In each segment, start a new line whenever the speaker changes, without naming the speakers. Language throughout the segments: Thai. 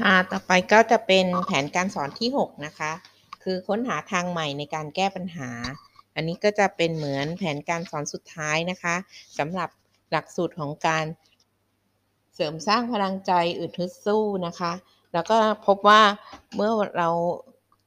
ค่ะ ต่อไปก็จะเป็นแผนการสอนที่ 6 นะคะ คือค้นหาทางใหม่ในการแก้ปัญหา อันนี้ก็จะเป็นเหมือนแผนการสอนสุดท้ายนะคะสำหรับหลักสูตรของการเสริมสร้างพลังใจอึดฮึดสู้นะคะ แล้วก็พบว่าเมื่อเรา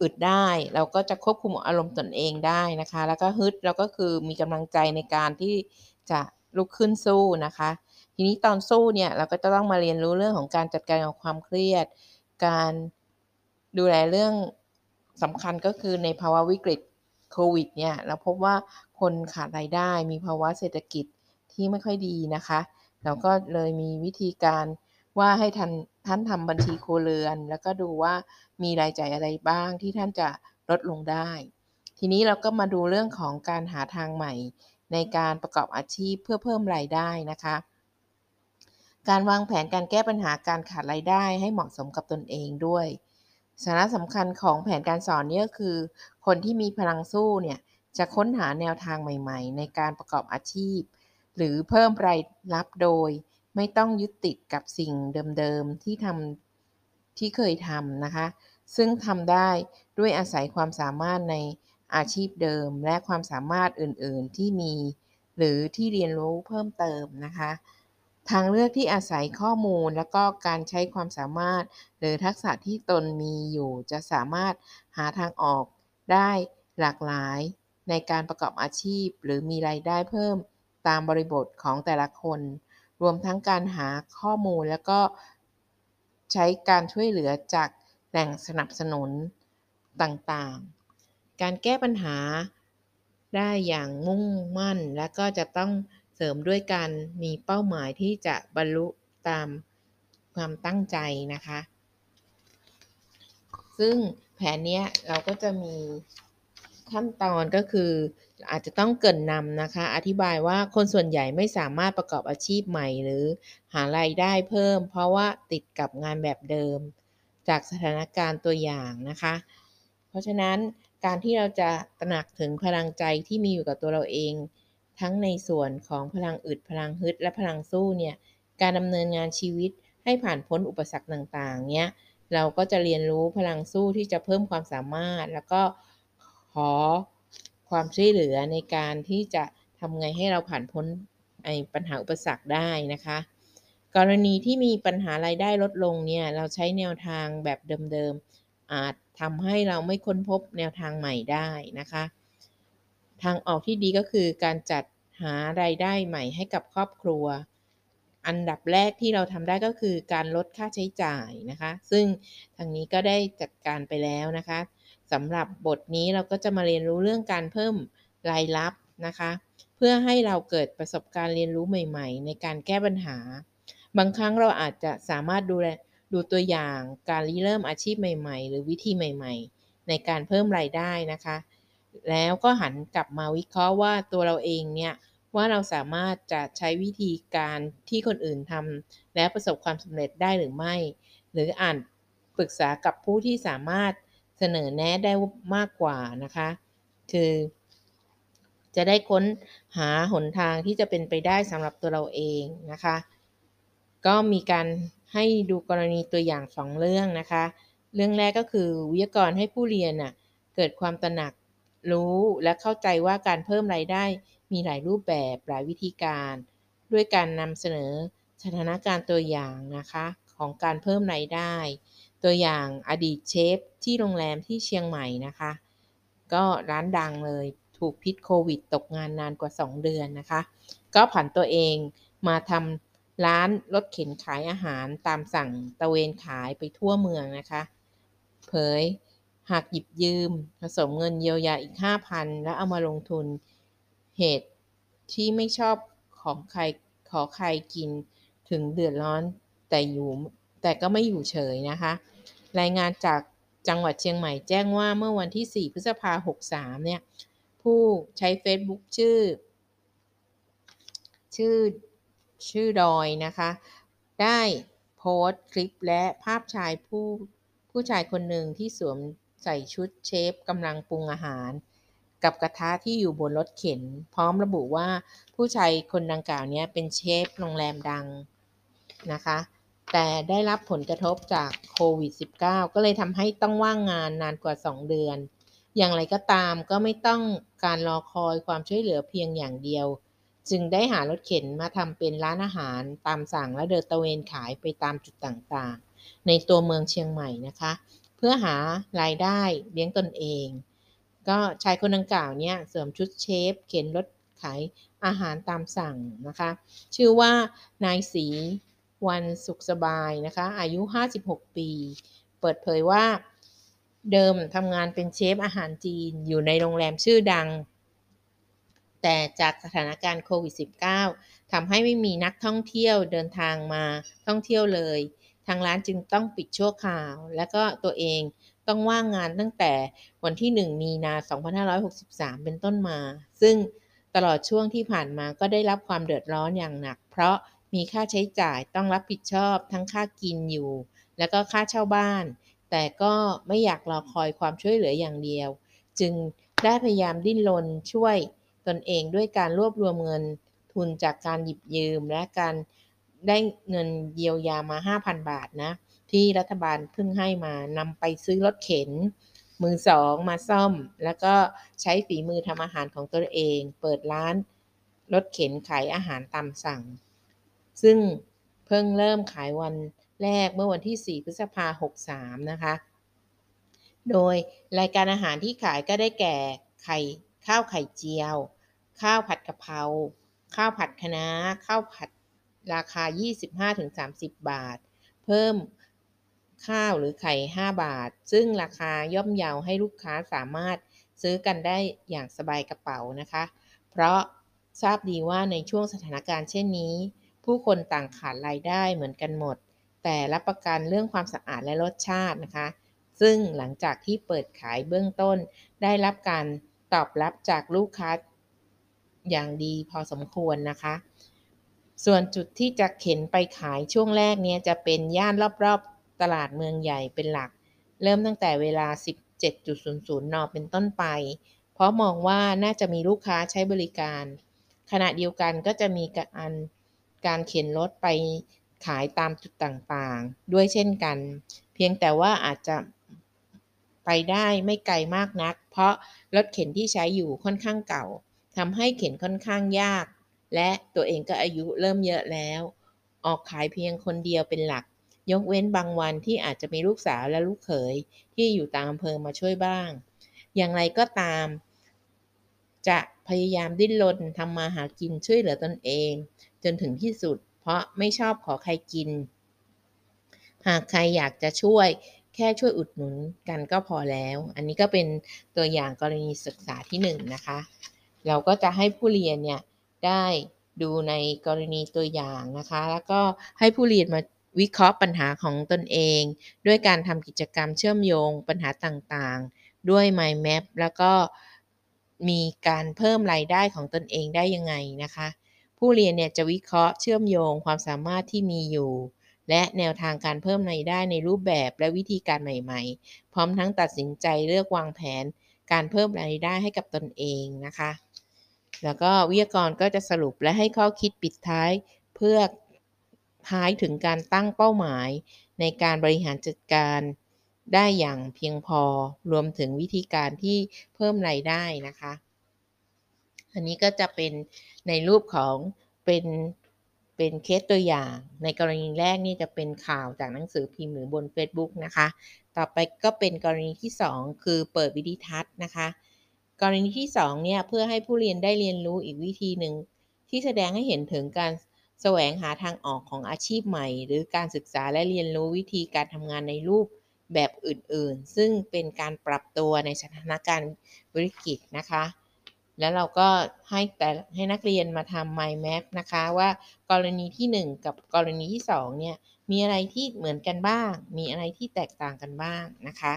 อึดได้ เราก็จะควบคุมอารมณ์ตนเองได้นะคะ แล้วก็ฮึดเราก็คือมีกำลังใจในการที่จะลุกขึ้นสู้นะคะ ทีนี้ตอนสู้เนี่ยเราก็จะต้องมาเรียนรู้เรื่องของการจัดการกับความเครียด การดูแลเรื่องสำคัญก็คือในภาวะวิกฤตโควิดเนี่ยเราพบว่าคนขาดรายได้มีภาวะเศรษฐกิจที่ไม่ค่อยดีนะคะเราก็เลยมีวิธีการว่าให้ท่านท่านทำบัญชีครัวเรือน แล้วก็ดูว่ามีรายจ่ายอะไรบ้างที่ท่านจะลดลงได้ ทีนี้เราก็มาดูเรื่องของการหาทางใหม่ ในการประกอบอาชีพเพื่อเพิ่มรายได้นะคะ การวางแผนการแก้ปัญหาการขาดรายได้ให้เหมาะสมกับตนเองด้วย สาระสำคัญของแผนการสอนนี่ก็คือ คนที่มีพลังสู้เนี่ยจะค้นหาแนวทางใหม่ ๆ ในการประกอบอาชีพ หรือเพิ่มรายรับโดย ไม่ต้องยึดติดกับสิ่งเดิมๆที่ทำที่เคยทำนะคะ ซึ่งทำได้ด้วยอาศัยความสามารถในอาชีพเดิม และความสามารถอื่นๆที่มี หรือที่เรียนรู้เพิ่มเติมนะคะ ทางเลือกที่อาศัยข้อมูลแล้วก็การใช้ความสามารถ หรือทักษะที่ตนมีอยู่จะสามารถหาทางออกได้หลากหลาย ในการประกอบอาชีพ หรือมีรายได้เพิ่มตามบริบทของแต่ละคน รวมทั้งการหาข้อมูลแล้วก็ใช้การช่วยเหลือจากแหล่งสนับสนุนต่างๆ การแก้ปัญหาได้อย่างมุ่งมั่นและก็จะต้อง เสริมด้วยการมีเป้าหมายที่จะบรรลุตามความตั้งใจนะคะ ซึ่งแผนนี้เราก็จะมีขั้นตอนก็คืออาจจะต้องเกินนำนะคะ อธิบายว่าคนส่วนใหญ่ไม่สามารถประกอบอาชีพใหม่หรือหารายได้เพิ่ม เพราะว่าติดกับงานแบบเดิม จากสถานการณ์ตัวอย่างนะคะ เพราะฉะนั้นการที่เราจะตระหนักถึงพลังใจที่มีอยู่กับตัวเราเอง ทั้งในส่วนของพลังอึดพลังฮึดและพลังสู้เนี่ยการดำเนินงานชีวิตให้ผ่านพ้นอุปสรรคต่างๆเนี้ยเราก็จะเรียนรู้พลังสู้ที่จะเพิ่มความสามารถ แล้วก็ขอความช่วยเหลือในการที่จะทำไงให้เราผ่านพ้นไอ้ปัญหาอุปสรรคได้นะคะ กรณีที่มีปัญหารายได้ลดลงเนี่ยเราใช้แนวทางแบบเดิมๆอาจทำให้เราไม่ค้นพบแนวทางใหม่ได้นะคะ ทางออกที่ดีก็คือการจัดหารายได้ใหม่ให้กับครอบครัว อันดับแรกที่เราทำได้ก็คือการลดค่าใช้จ่ายนะคะ ซึ่งทางนี้ก็ได้จัดการไปแล้วนะคะสำหรับบทนี้เราก็จะมาเรียนรู้เรื่องการเพิ่มรายรับนะคะ เพื่อให้เราเกิดประสบการณ์เรียนรู้ใหม่ๆ ในการแก้ปัญหา บางครั้งเราอาจจะสามารถดูแลดูตัวอย่างการริเริ่มอาชีพใหม่ ๆ หรือวิธีใหม่ ๆ ในการเพิ่มรายได้นะคะ แล้วก็หันกลับมาวิเคราะห์ว่าตัวเราเองเนี่ยว่าเราสามารถจะใช้วิธีการที่คนอื่นทำและประสบความสำเร็จได้หรือไม่ หรืออ่านปรึกษากับผู้ที่สามารถเสนอแนะได้มากกว่านะคะ คือ จะได้ค้นหาหนทางที่จะเป็นไปได้สำหรับตัวเราเองนะคะ ก็มีการให้ดูกรณีตัวอย่างสองเรื่องนะคะ เรื่องแรกก็คือวิทยากรให้ผู้เรียนน่ะเกิดความตระหนัก รู้และเข้าใจว่าการเพิ่มรายได้มีหลายรูปแบบหลายวิธีการ ด้วยการนำเสนอสถานการณ์ตัวอย่างนะคะของการเพิ่มรายได้ ตัวอย่างอดีตเชฟที่โรงแรมที่เชียงใหม่นะคะ ก็ร้านดังเลยถูกพิษโควิด ตกงานนานกว่า 2 เดือนนะคะ ก็ผันตัวเองมาทำร้านรถเข็นขายอาหารตามสั่งตะเวนขายไปทั่วเมืองนะคะ เผย หากหยิบยืม ผสมเงินเยียวยาอีก 5,000 แล้วเอามาลงทุน เหตุที่ไม่ชอบของใครขอใครกินถึงเดือดร้อนแต่อยู่แต่ก็ไม่อยู่เฉยนะคะ รายงานจากจังหวัดเชียงใหม่แจ้งว่าเมื่อวันที่ 4 พฤษภาคม63เนี่ย ผู้ใช้ Facebook ชื่อ ชื่อชื่อดอยนะคะ ได้โพสต์คลิปและภาพชายผู้ผู้ชายคนหนึ่งที่สวม ใส่ชุดเชฟกำลังปรุงอาหาร กับกระทะที่อยู่บนรถเข็น พร้อมระบุว่าผู้ชายคนดังกล่าวนี้เป็นเชฟโรงแรมดังนะคะ แต่ได้รับผลกระทบจากโควิด -19 ก็เลยทำให้ต้องว่างงานนานกว่า 2 เดือน อย่างไรก็ตามก็ไม่ต้องการรอคอยความช่วยเหลือเพียงอย่างเดียว จึงได้หารถเข็นมาทำเป็นร้านอาหารตามสั่งและเดินตะเวนขายไปตามจุดต่างๆ ในตัวเมืองเชียงใหม่นะคะ เพื่อหารายได้เลี้ยงตนเอง ก็ชายคนดังกล่าวเนี่ยเสริมชุดเชฟ เข็นรถขายอาหารตามสั่งนะคะ ชื่อว่านายศรีวันสุขสบายนะคะ อายุ 56 ปี เปิดเผยว่าเดิมทำงานเป็นเชฟอาหารจีนอยู่ในโรงแรมชื่อดัง แต่จากสถานการณ์โควิด -19 ทำให้ไม่มีนักท่องเที่ยวเดินทางมาท่องเที่ยวเลย ทางร้านจึงต้องปิดชั่วคราว และก็ตัวเองต้องว่างงานตั้งแต่วันที่ 1 มีนา 2563 เป็นต้นมา ซึ่งตลอดช่วงที่ผ่านมาก็ได้รับความเดือดร้อนอย่างหนัก เพราะมีค่าใช้จ่ายต้องรับผิดชอบทั้งค่ากินอยู่ แล้วก็ค่าเช่าบ้าน แต่ก็ไม่อยากรอคอยความช่วยเหลืออย่างเดียว จึงได้พยายามดิ้นรนช่วยตนเองด้วยการรวบรวมเงินทุนจากการหยิบยืมและการ ได้เงินเยียวยามา 5,000 บาทนะ ที่รัฐบาลเพิ่งให้มานำไปซื้อรถเข็น มือสองมาซ่อม แล้วก็ใช้ฝีมือทำอาหารของตัวเอง เปิดร้านรถเข็นขายอาหารตามสั่ง ซึ่งเพิ่งเริ่มขายวันแรกเมื่อวันที่ 4 พฤษภาคม63นะคะ โดยรายการอาหารที่ขายก็ได้แก่ไข่ข้าวไข่เจียว ข้าวผัดกะเพราข้าวผัดคะน้าข้าวผัด ราคา 25-30 บาท เพิ่มข้าวหรือไข่ 5 บาท ซึ่งราคาย่อมเยาให้ลูกค้าสามารถซื้อกันได้อย่างสบายกระเป๋านะคะ เพราะทราบดีว่าในช่วงสถานการณ์เช่นนี้ ผู้คนต่างขาดรายได้เหมือนกันหมด แต่รับประกันเรื่องความสะอาดและรสชาตินะคะ ซึ่งหลังจากที่เปิดขายเบื้องต้น ได้รับการตอบรับจากลูกค้าอย่างดีพอสมควรนะคะ ส่วนจุดที่จะเข็นไปขายช่วงแรกเนี่ยจะเป็นย่านรอบๆ ตลาดเมืองใหญ่เป็นหลัก เริ่มตั้งแต่เวลา 17.00 น เป็นต้นไป เพราะมองว่าน่าจะมีลูกค้าใช้บริการ ขณะเดียวกันก็จะมีการการเข็นรถไปขายตามจุดต่างๆ ด้วยเช่นกัน เพียงแต่ว่าอาจจะไปได้ไม่ไกลมากนัก เพราะรถเข็นที่ใช้อยู่ค่อนข้างเก่าทำให้เข็นค่อนข้างยาก และตัวเองก็อายุเริ่มเยอะแล้ว ออกขายเพียงคนเดียวเป็นหลัก ยกเว้นบางวันที่อาจจะมีลูกสาวและลูกเขยที่อยู่ตางอำเภอมาช่วยบ้าง อย่างไรก็ตาม จะพยายามดิ้นรนทำมาหากินช่วยเหลือตนเอง จนถึงที่สุด เพราะไม่ชอบขอใครกิน หากใครอยากจะช่วยแค่ช่วยอุดหนุนกันก็พอแล้ว อันนี้ก็เป็นตัวอย่างกรณีศึกษาที่1นนะคะ เราก็จะให้ผู้เรียนเนี่ย ได้ดูในกรณีตัวอย่างนะคะ แล้วก็ให้ผู้เรียนมาวิเคราะห์ปัญหาของตนเอง ด้วยการทำกิจกรรมเชื่อมโยงปัญหาต่างๆ ด้วย Mind Map แล้วก็มีการเพิ่มรายได้ของตนเองได้ยังไงนะคะ ผู้เรียนเนี่ยจะวิเคราะห์เชื่อมโยงความสามารถที่มีอยู่ และแนวทางการเพิ่มรายได้ในรูปแบบและวิธีการใหม่ๆ พร้อมทั้งตัดสินใจเลือกวางแผน การเพิ่มรายได้ให้กับตนเองนะคะ แล้วก็วิทยากรก็จะสรุปและให้ข้อคิดปิดท้ายเพื่อท้ายถึงการตั้งเป้าหมายในการบริหารจัดการได้อย่างเพียงพอรวมถึงวิธีการที่เพิ่มรายได้นะคะ อันนี้ก็จะเป็นในรูปของเป็นเป็นเคสตัวอย่าง ในกรณีแรกนี่จะเป็นข่าวจากหนังสือพิมพ์หรือบน Facebook นะคะ ต่อไปก็เป็นกรณีที่ 2 คือเปิดวิดีทัศน์นะคะ กรณีที่ 2 เนี่ย เพื่อให้ผู้เรียนได้เรียนรู้อีกวิธีหนึ่ง ที่แสดงให้เห็นถึงการแสวงหาทางออกของอาชีพใหม่ หรือการศึกษาและเรียนรู้วิธีการทำงานในรูปแบบอื่นๆ ซึ่งเป็นการปรับตัวในสถานการณ์วิกฤตนะคะ แล้วเราก็ให้แต่ให้นักเรียนมาทำ mind map นะคะว่ากรณีที่ 1 กับกรณีที่ 2 เนี่ย มีอะไรที่เหมือนกันบ้าง มีอะไรที่แตกต่างกันบ้างนะคะ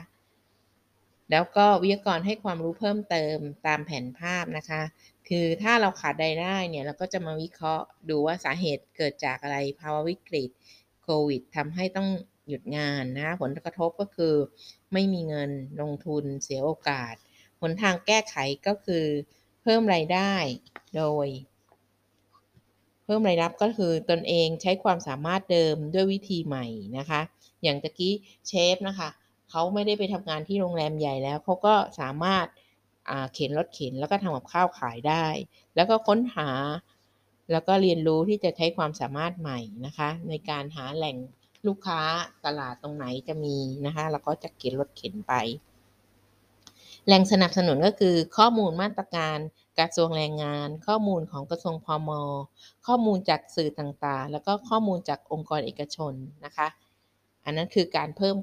แล้วก็วิทยากรให้ความรู้เพิ่มเติมตามแผนภาพนะคะ คือถ้าเราขาดรายได้เนี่ยเราก็จะมาวิเคราะห์ดูว่าสาเหตุเกิดจากอะไรภาวะวิกฤตโควิดทำให้ต้องหยุดงานนะผลกระทบก็คือ ไม่มีเงินลงทุนเสียโอกาสหนทางแก้ไขก็คือเพิ่มรายได้โดย เพิ่มรายรับก็คือตนเองใช้ความสามารถเดิมด้วยวิธีใหม่นะคะ อย่างตะกี้เชฟนะคะ เขาไม่ได้ไปทำงานที่โรงแรมใหญ่แล้วเขาก็สามารถเข็นรถเข็นแล้วก็ทำกับข้าวขายได้ แล้วก็ค้นหา แล้วก็เรียนรู้ที่จะใช้ความสามารถใหม่นะคะ ในการหาแหล่งลูกค้าตลาดตรงไหนจะมีนะคะแล้วก็จะเข็นรถเข็นไป แหล่งสนับสนุนก็คือข้อมูลมาตรการกระทรวงแรงงาน ข้อมูลของกระทรวงพม ข้อมูลจากสื่อต่างๆ แล้วก็ข้อมูลจากองค์กรเอกชนนะคะ อันนั้นคือการเพิ่ม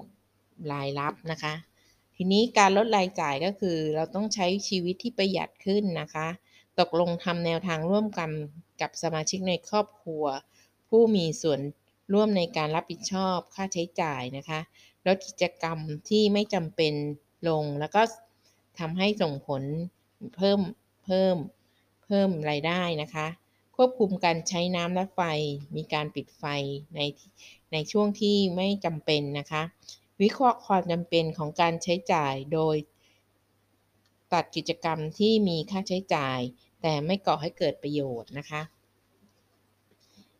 รายรับนะคะ ทีนี้การลดรายจ่ายก็คือ เราต้องใช้ชีวิตที่ประหยัดขึ้นนะคะ ตกลงทำแนวทางร่วมกันกับสมาชิกในครอบครัว ผู้มีส่วนร่วมในการรับผิดชอบค่าใช้จ่ายนะคะลดกิจกรรมที่ไม่จำเป็นลงแล้วก็ทำให้ส่งผลเพิ่มเพิ่มเพิ่มรายได้นะคะ ควบคุมการใช้น้ำและไฟมีการปิดไฟในในช่วงที่ไม่จำเป็นนะคะ วิเคราะห์ความจำเป็นของการใช้จ่ายโดย ตัดกิจกรรมที่มีค่าใช้จ่าย แต่ไม่ก่อให้เกิดประโยชน์นะคะ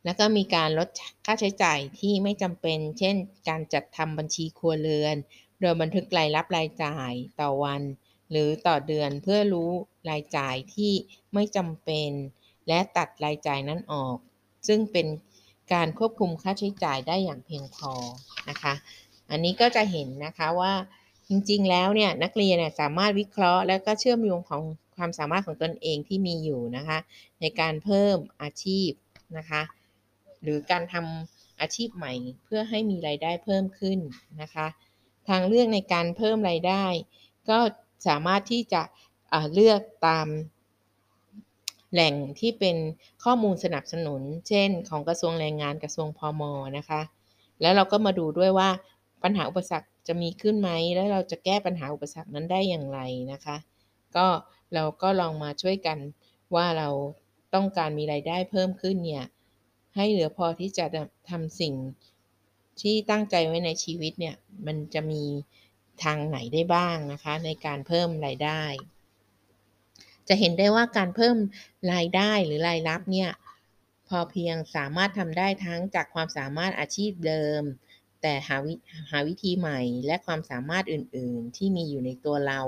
แล้วก็มีการลดค่าใช้จ่ายที่ไม่จำเป็น เช่น การจัดทำบัญชีครัวเรือน โดยบันทึกรายรับรายจ่ายต่อวัน หรือต่อเดือนเพื่อรู้รายจ่ายที่ไม่จำเป็น และตัดรายจ่ายนั้นออก ซึ่งเป็นการควบคุมค่าใช้จ่ายได้อย่างเพียงพอนะคะ อันนี้ก็จะเห็นนะคะว่าจริงๆ แล้วเนี่ยนักเรียนเนี่ยสามารถวิเคราะห์ และก็เชื่อมโยงของความสามารถของตนเองที่มีอยู่นะคะ ในการเพิ่มอาชีพนะคะ หรือการทำอาชีพใหม่เพื่อให้มีรายได้เพิ่มขึ้นนะคะ ทางเลือกในการเพิ่มรายได้ ก็สามารถที่จะเลือกตามแหล่งที่เป็นข้อมูลสนับสนุน เช่น ของกระทรวงแรงงานกระทรวงพอมนะคะ แล้วเราก็มาดูด้วยว่า ปัญหาอุปสรรคจะมีขึ้นไหม แล้วเราจะแก้ปัญหาอุปสรรคนั้นได้อย่างไรนะคะ ก็เราก็ลองมาช่วยกันว่าเราต้องการมีรายได้เพิ่มขึ้นเนี่ย ให้เหลือพอที่จะทำสิ่งที่ตั้งใจไว้ในชีวิตเนี่ย มันจะมีทางไหนได้บ้างนะคะ ในการเพิ่มรายได้ จะเห็นได้ว่าการเพิ่มรายได้หรือรายรับเนี่ย พอเพียงสามารถทำได้ทั้งจากความสามารถอาชีพเดิม แต่หาวิหาวิธีใหม่และความสามารถอื่น ๆ ที่มีอยู่ในตัวเรา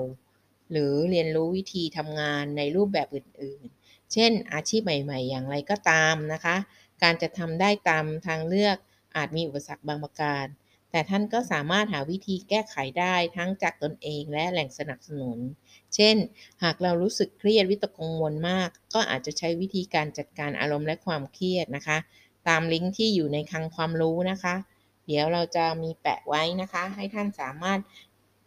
หรือเรียนรู้วิธีทำงานในรูปแบบอื่น ๆ เช่น อาชีพใหม่ ๆ อย่างไรก็ตามนะคะ การจะทำได้ตามทางเลือกอาจมีอุปสรรคบางประการ แต่ท่านก็สามารถหาวิธีแก้ไขได้ทั้งจากตนเองและแหล่งสนับสนุน เช่น หากเรารู้สึกเครียดวิตกกังวลมาก ก็อาจจะใช้วิธีการจัดการอารมณ์และความเครียดนะคะ ตามลิงก์ที่อยู่ในคลังความรู้นะคะ เดี๋ยวเราจะมีแปะไว้นะคะ ให้ท่านสามารถ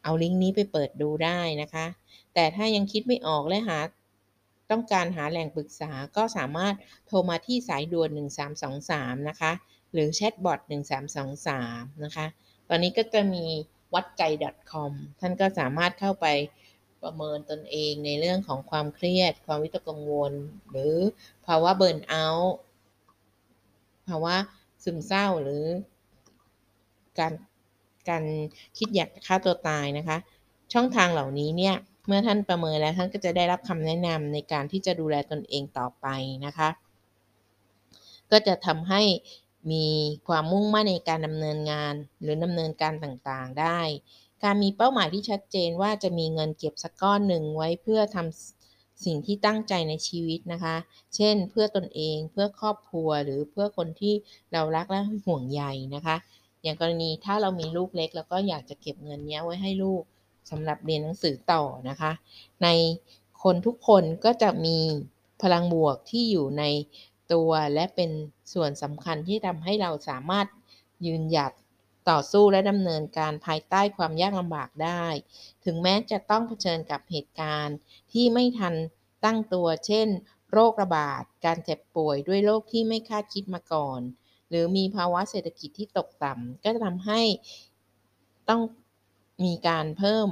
เอาลิงก์นี้ไปเปิดดูได้นะคะ แต่ถ้ายังคิดไม่ออกและหาต้องการหาแหล่งปรึกษาก็สามารถโทรมาที่สายด่วน 1323 นะคะ หรือแชทบอท1323 นะคะ ตอนนี้ก็จะมีวัดใจ .com ท่านก็สามารถเข้าไปประเมินตนเองในเรื่องของความเครียด ความวิตกกังวล หรือภาวะเบิร์นเอาท์ภาวะซึมเศร้าหรือ การการคิดอยากฆ่าตัวตายนะคะ ช่องทางเหล่านี้เนี่ยเมื่อท่านประเมินแล้วท่านก็จะได้รับคำแนะนำในการที่จะดูแลตนเองต่อไปนะคะ ก็จะทำให้มีความมุ่งมั่นในการดำเนินงานหรือดำเนินการต่างๆได้ การมีเป้าหมายที่ชัดเจนว่าจะมีเงินเก็บสักก้อนหนึ่งไว้เพื่อทำสิ่งที่ตั้งใจในชีวิตนะคะ เช่น เพื่อตนเองเพื่อครอบครัวหรือเพื่อคนที่เรารักและห่วงใยนะคะ อย่างกรณีถ้าเรามีลูกเล็ก แล้วก็อยากจะเก็บเงินนี้ไว้ให้ลูกสำหรับเรียนหนังสือต่อนะคะ ในคนทุกคนก็จะมีพลังบวกที่อยู่ในตัวและเป็นส่วนสำคัญที่ทำให้เราสามารถยืนหยัดต่อสู้และดำเนินการภายใต้ความยากลำบากได้ ถึงแม้จะต้องเผชิญกับเหตุการณ์ที่ไม่ทันตั้งตัว เช่น โรคระบาด การเจ็บป่วยด้วยโรคที่ไม่คาดคิดมาก่อน หรือมีภาวะเศรษฐกิจที่ตกต่ำก็จะทำให้ต้องมีการเพิ่ม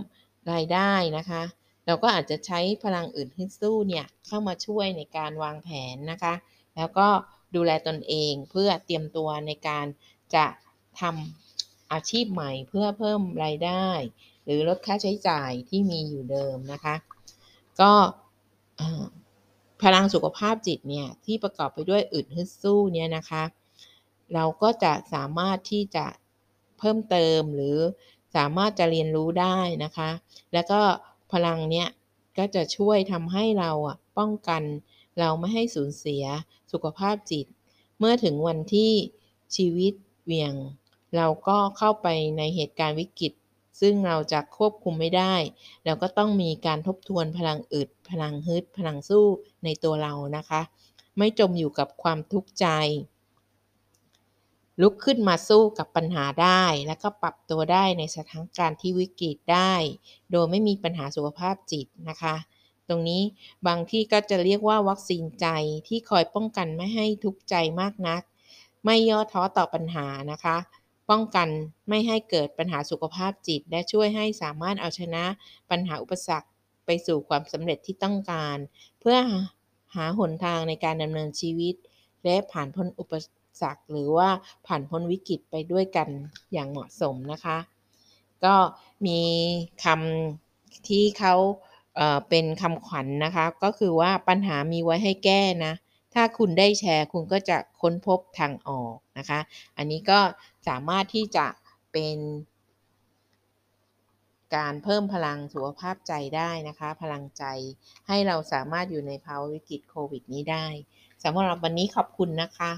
รายได้นะคะ เราก็อาจจะใช้พลังอื่นที่สู้เนี่ยเข้ามาช่วยในการวางแผนนะคะ แล้วก็ดูแลตนเองเพื่อเตรียมตัวในการจะทำอาชีพใหม่เพื่อเพิ่มรายได้ หรือลดค่าใช้จ่ายที่มีอยู่เดิมนะคะ ก็พลังสุขภาพจิตเนี่ยที่ประกอบไปด้วยอึดฮึดสู้เนี่ยนะคะ เราก็จะสามารถที่จะเพิ่มเติมหรือสามารถจะเรียนรู้ได้นะคะ แล้วก็พลังเนี้ยก็จะช่วยทำให้เราอะป้องกัน เราไม่ให้สูญเสียสุขภาพจิต เมื่อถึงวันที่ชีวิตเวียง เราก็เข้าไปในเหตุการณ์วิกฤต ซึ่งเราจะควบคุมไม่ได้ เราก็ต้องมีการทบทวนพลังอึด พลังฮึด พลังสู้ในตัวเรานะคะ ไม่จมอยู่กับความทุกข์ใจ ลุกขึ้นมาสู้กับปัญหาได้ แล้วก็ปรับตัวได้ในสถานการณ์ที่วิกฤตได้ โดยไม่มีปัญหาสุขภาพจิตนะคะ ตรงนี้บางที่ก็จะเรียกว่าวัคซีนใจที่คอยป้องกันไม่ให้ทุกข์ใจมากนัก ไม่ย่อท้อต่อปัญหานะคะ ป้องกันไม่ให้เกิดปัญหาสุขภาพจิต และช่วยให้สามารถเอาชนะปัญหาอุปสรรคไปสู่ความสำเร็จที่ต้องการ เพื่อหาหนทางในการดำเนินชีวิต และผ่านพ้นอุปสรรค หรือว่าผ่านพ้นวิกฤตไปด้วยกันอย่างเหมาะสมนะคะ ก็มีคำที่เขาเเป็นคำขวัญนนะคะ ก็คือว่าปัญหามีไว้ให้แก้นะ ถ้าคุณได้แชร์คุณก็จะค้นพบทางออกนะคะ อันนี้ก็สามารถที่จะเป็นการเพิ่มพลังสุขภาพใจได้นะคะ พลังใจให้เราสามารถอยู่ในภาวะวิกฤตโควิดนี้ได้สำหรับวันนี้ขอบคุณนะคะ